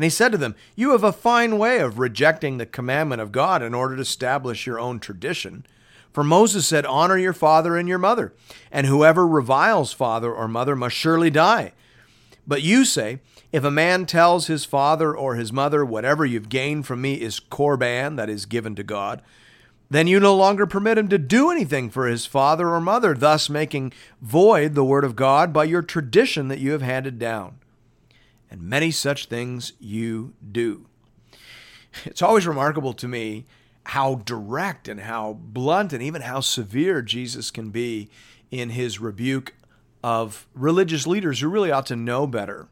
And he said to them, You have a fine way of rejecting the commandment of God in order to establish your own tradition. For Moses said, Honor your father and your mother, and whoever reviles father or mother must surely die. But you say, If a man tells his father or his mother, Whatever you've gained from me is korban, that is given to God, then you no longer permit him to do anything for his father or mother, thus making void the word of God by your tradition that you have handed down and many such things you do. It's always remarkable to me how direct and how blunt and even how severe Jesus can be in his rebuke of religious leaders who really ought to know better.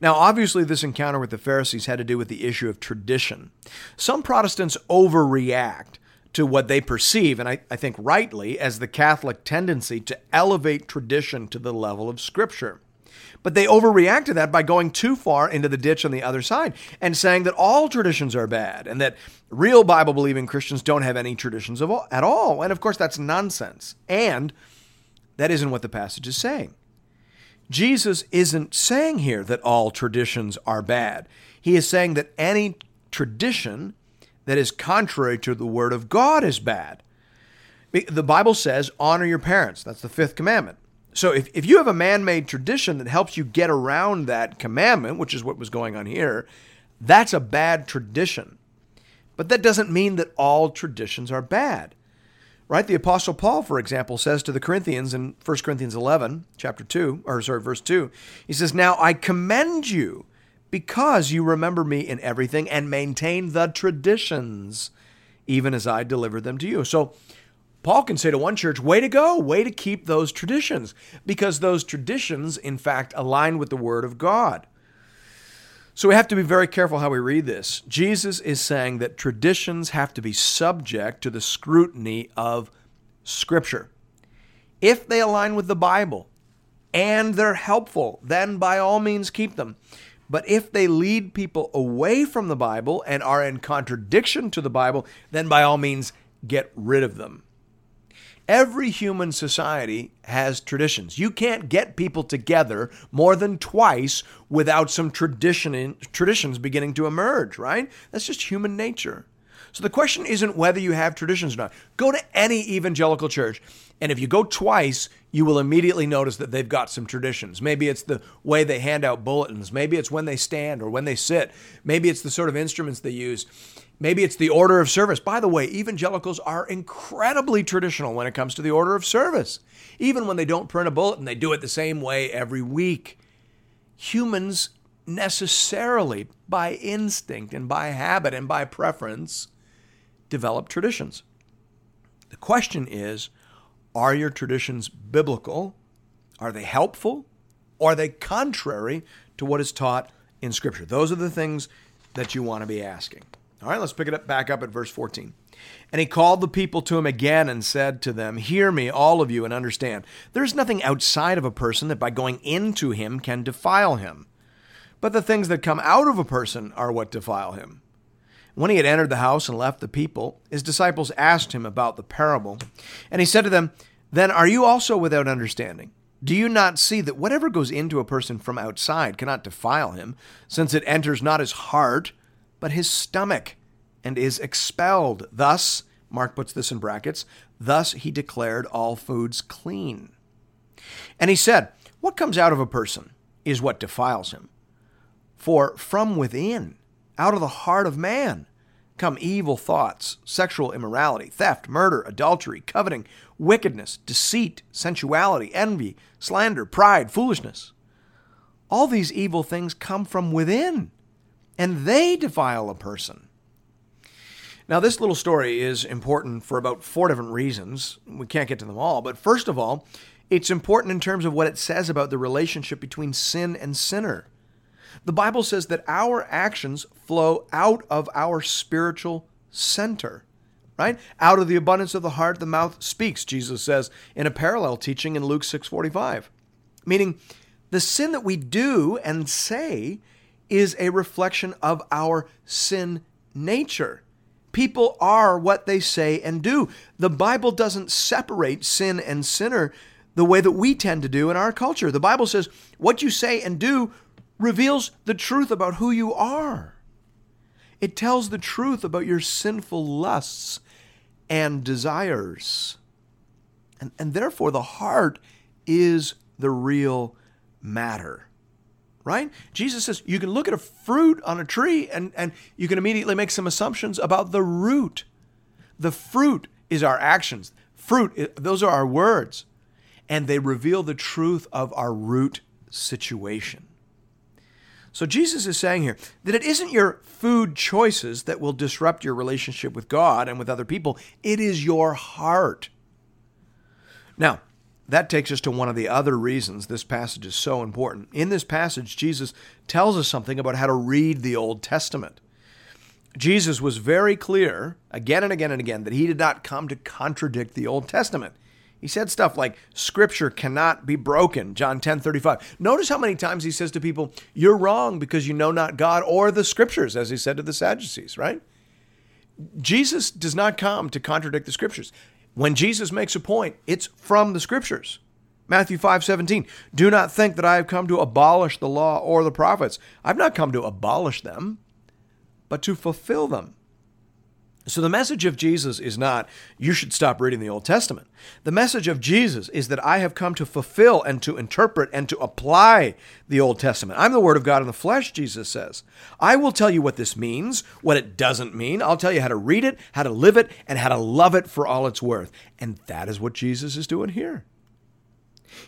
Now, obviously, this encounter with the Pharisees had to do with the issue of tradition. Some Protestants overreact to what they perceive, and I, I, think rightly, as the Catholic tendency to elevate tradition to the level of Scripture. But they overreact to that by going too far into the ditch on the other side and saying that all traditions are bad and that real Bible believing Christians don't have any traditions all, at all. And of course, that's nonsense. And that isn't what the passage is saying. Jesus isn't saying here that all traditions are bad. He is saying that any tradition that is contrary to the Word of God is bad. The Bible says, honor your parents. That's the fifth commandment. So if, if you have a man made tradition that helps you get around that commandment, which is what was going on here, that's a bad tradition. But that doesn't mean that all traditions are bad. Right? The apostle Paul, for example, says to the Corinthians in 1 Corinthians 11, chapter 2, or sorry, verse 2, he says, "Now I commend you because you remember me in everything and maintain the traditions even as I delivered them to you." So Paul can say to one church, way to go, way to keep those traditions, because those traditions, in fact, align with the Word of God. So we have to be very careful how we read this. Jesus is saying that traditions have to be subject to the scrutiny of Scripture. If they align with the Bible and they're helpful, then by all means keep them. But if they lead people away from the Bible and are in contradiction to the Bible, then by all means get rid of them. Every human society has traditions. You can't get people together more than twice without some tradition in, traditions beginning to emerge, right? That's just human nature. So the question isn't whether you have traditions or not. Go to any evangelical church, and if you go twice, you will immediately notice that they've got some traditions. Maybe it's the way they hand out bulletins. Maybe it's when they stand or when they sit. Maybe it's the sort of instruments they use. Maybe it's the order of service. By the way, evangelicals are incredibly traditional when it comes to the order of service. Even when they don't print a bulletin, they do it the same way every week. Humans necessarily, by instinct and by habit and by preference, develop traditions. The question is are your traditions biblical? Are they helpful? Are they contrary to what is taught in Scripture? Those are the things that you want to be asking. All right, let's pick it up back up at verse 14. And he called the people to him again and said to them, Hear me, all of you, and understand. There is nothing outside of a person that by going into him can defile him. But the things that come out of a person are what defile him. When he had entered the house and left the people, his disciples asked him about the parable. And he said to them, Then are you also without understanding? Do you not see that whatever goes into a person from outside cannot defile him, since it enters not his heart, but his stomach, and is expelled? Thus, Mark puts this in brackets, thus he declared all foods clean. And he said, What comes out of a person is what defiles him. For from within, out of the heart of man, come evil thoughts, sexual immorality, theft, murder, adultery, coveting, wickedness, deceit, sensuality, envy, slander, pride, foolishness. All these evil things come from within, and they defile a person. Now, this little story is important for about four different reasons. We can't get to them all, but first of all, it's important in terms of what it says about the relationship between sin and sinner. The Bible says that our actions flow out of our spiritual center, right? Out of the abundance of the heart the mouth speaks, Jesus says in a parallel teaching in Luke 6:45. Meaning the sin that we do and say is a reflection of our sin nature. People are what they say and do. The Bible doesn't separate sin and sinner the way that we tend to do in our culture. The Bible says what you say and do reveals the truth about who you are. It tells the truth about your sinful lusts and desires. And, and therefore, the heart is the real matter. Right? Jesus says you can look at a fruit on a tree and, and you can immediately make some assumptions about the root. The fruit is our actions. Fruit, those are our words. And they reveal the truth of our root situation. So Jesus is saying here that it isn't your food choices that will disrupt your relationship with God and with other people, it is your heart. Now, that takes us to one of the other reasons this passage is so important. In this passage, Jesus tells us something about how to read the Old Testament. Jesus was very clear again and again and again that he did not come to contradict the Old Testament. He said stuff like scripture cannot be broken, John 10 35. Notice how many times he says to people, You're wrong because you know not God or the scriptures, as he said to the Sadducees, right? Jesus does not come to contradict the scriptures. When Jesus makes a point, it's from the scriptures. Matthew 5 17. Do not think that I have come to abolish the law or the prophets. I've not come to abolish them, but to fulfill them. So the message of Jesus is not, you should stop reading the Old Testament. The message of Jesus is that I have come to fulfill and to interpret and to apply the Old Testament. I'm the Word of God in the flesh, Jesus says. I will tell you what this means, what it doesn't mean. I'll tell you how to read it, how to live it, and how to love it for all it's worth. And that is what Jesus is doing here.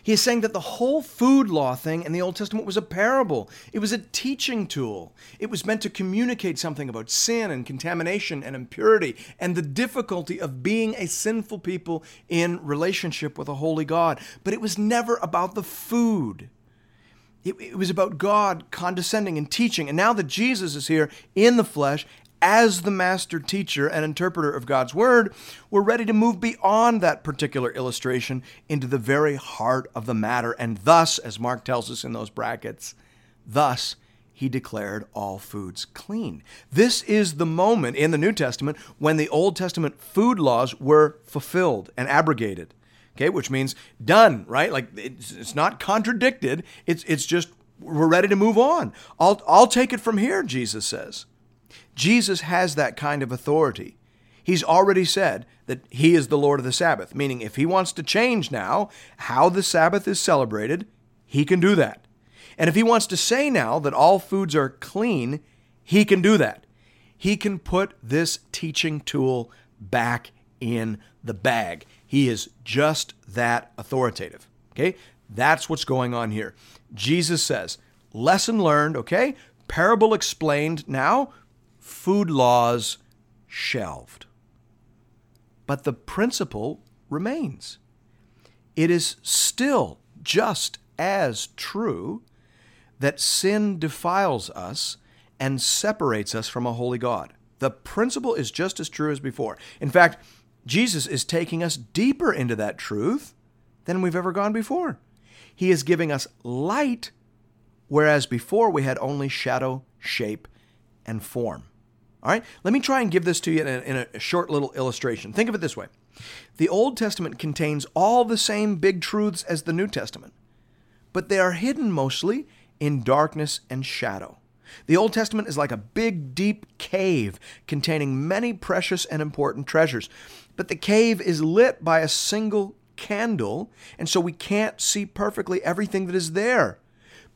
He is saying that the whole food law thing in the Old Testament was a parable. It was a teaching tool. It was meant to communicate something about sin and contamination and impurity and the difficulty of being a sinful people in relationship with a holy God. But it was never about the food. It, it was about God condescending and teaching. And now that Jesus is here in the flesh as the master teacher and interpreter of God's Word, we're ready to move beyond that particular illustration into the very heart of the matter. And thus, as Mark tells us in those brackets, thus he declared all foods clean. This is the moment in the New Testament when the Old Testament food laws were fulfilled and abrogated. Okay, which means done, right? Like it's, it's not contradicted. It's it's just we're ready to move on. I'll I'll take it from here, Jesus says. Jesus has that kind of authority. He's already said that he is the Lord of the Sabbath, meaning if he wants to change now how the Sabbath is celebrated, he can do that. And if he wants to say now that all foods are clean, he can do that. He can put this teaching tool back in the bag. He is just that authoritative. Okay? That's what's going on here. Jesus says, lesson learned, okay? Parable explained now food laws shelved. But the principle remains. It is still just as true that sin defiles us and separates us from a holy God. The principle is just as true as before. In fact, Jesus is taking us deeper into that truth than we've ever gone before. He is giving us light, whereas before we had only shadow, shape, and form. All right? Let me try and give this to you in a, in a short little illustration. Think of it this way The Old Testament contains all the same big truths as the New Testament, but they are hidden mostly in darkness and shadow. The Old Testament is like a big, deep cave containing many precious and important treasures. But the cave is lit by a single candle, and so we can't see perfectly everything that is there.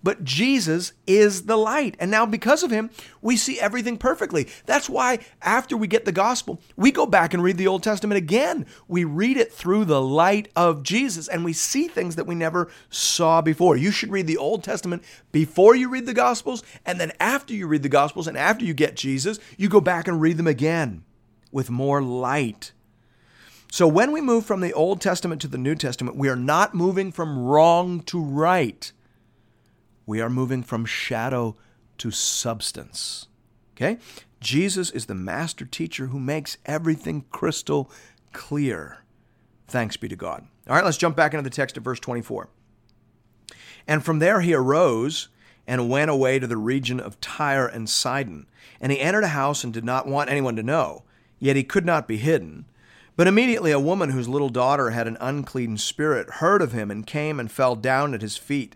But Jesus is the light. And now, because of him, we see everything perfectly. That's why, after we get the gospel, we go back and read the Old Testament again. We read it through the light of Jesus and we see things that we never saw before. You should read the Old Testament before you read the gospels. And then, after you read the gospels and after you get Jesus, you go back and read them again with more light. So, when we move from the Old Testament to the New Testament, we are not moving from wrong to right we are moving from shadow to substance. Okay? Jesus is the master teacher who makes everything crystal clear. Thanks be to God. All right, let's jump back into the text of verse 24. And from there he arose and went away to the region of Tyre and Sidon. And he entered a house and did not want anyone to know, yet he could not be hidden. But immediately a woman whose little daughter had an unclean spirit heard of him and came and fell down at his feet.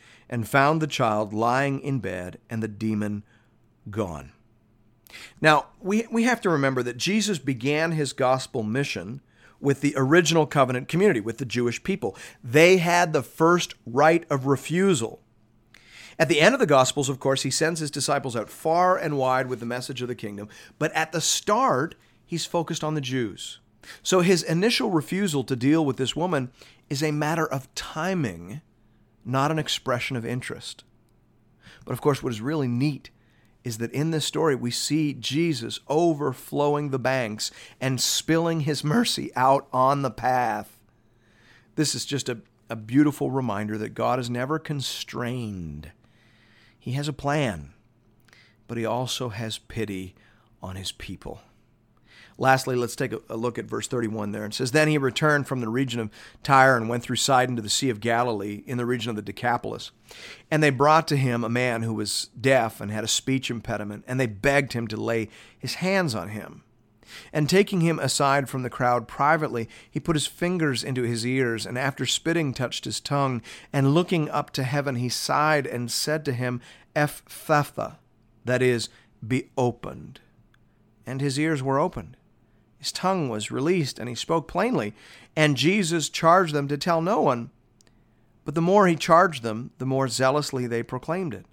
and found the child lying in bed and the demon gone. Now, we, we have to remember that Jesus began his gospel mission with the original covenant community, with the Jewish people. They had the first right of refusal. At the end of the Gospels, of course, he sends his disciples out far and wide with the message of the kingdom, but at the start, he's focused on the Jews. So his initial refusal to deal with this woman is a matter of timing not an expression of interest. But of course, what is really neat is that in this story we see Jesus overflowing the banks and spilling his mercy out on the path. This is just a, a beautiful reminder that God is never constrained. He has a plan, but he also has pity on his people. Lastly, let's take a, look at verse 31 there. It says, Then he returned from the region of Tyre and went through Sidon to the Sea of Galilee in the region of the Decapolis. And they brought to him a man who was deaf and had a speech impediment, and they begged him to lay his hands on him. And taking him aside from the crowd privately, he put his fingers into his ears, and after spitting, touched his tongue. And looking up to heaven, he sighed and said to him, Ephphatha, that is, be opened. And his ears were opened his tongue was released and he spoke plainly, and Jesus charged them to tell no one. But the more he charged them, the more zealously they proclaimed it.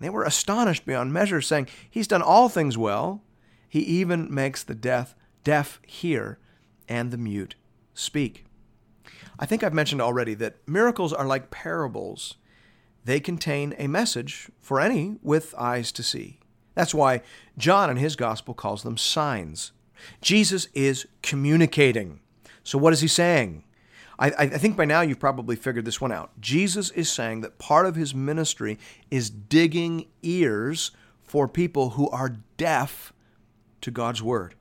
They were astonished beyond measure, saying, He's done all things well. He even makes the deaf, deaf hear and the mute speak. I think I've mentioned already that miracles are like parables. They contain a message for any with eyes to see. That's why John in his gospel calls them signs. Jesus is communicating. So, what is he saying? I, I, think by now you've probably figured this one out. Jesus is saying that part of his ministry is digging ears for people who are deaf to God's word.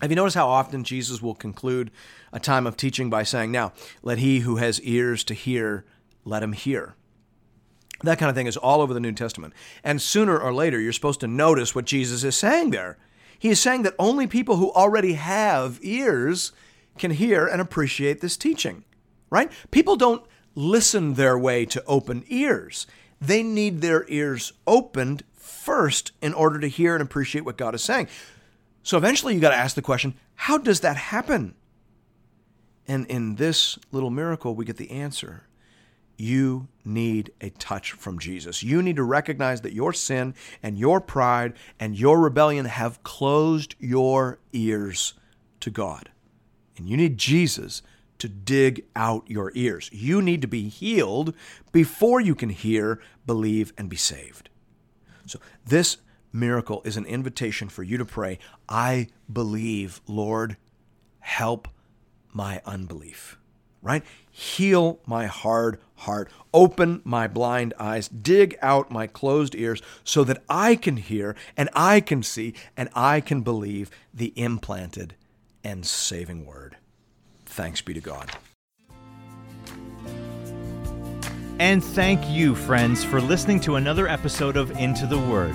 Have you noticed how often Jesus will conclude a time of teaching by saying, Now, let he who has ears to hear, let him hear? That kind of thing is all over the New Testament. And sooner or later, you're supposed to notice what Jesus is saying there. He is saying that only people who already have ears can hear and appreciate this teaching, right? People don't listen their way to open ears. They need their ears opened first in order to hear and appreciate what God is saying. So eventually you got to ask the question how does that happen? And in this little miracle, we get the answer you need a touch from Jesus. You need to recognize that your sin and your pride and your rebellion have closed your ears to God. And you need Jesus to dig out your ears. You need to be healed before you can hear, believe, and be saved. So, this miracle is an invitation for you to pray, I believe, Lord, help my unbelief. Right? Heal my hard heart. Open my blind eyes. Dig out my closed ears so that I can hear and I can see and I can believe the implanted and saving word. Thanks be to God. And thank you, friends, for listening to another episode of Into the Word.